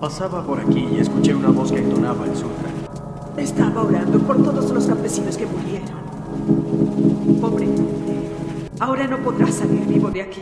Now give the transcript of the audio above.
Pasaba por aquí y escuché una voz que entonaba el sutra. Estaba orando por todos los campesinos que murieron. Pobre. Ahora no podrá salir vivo de aquí.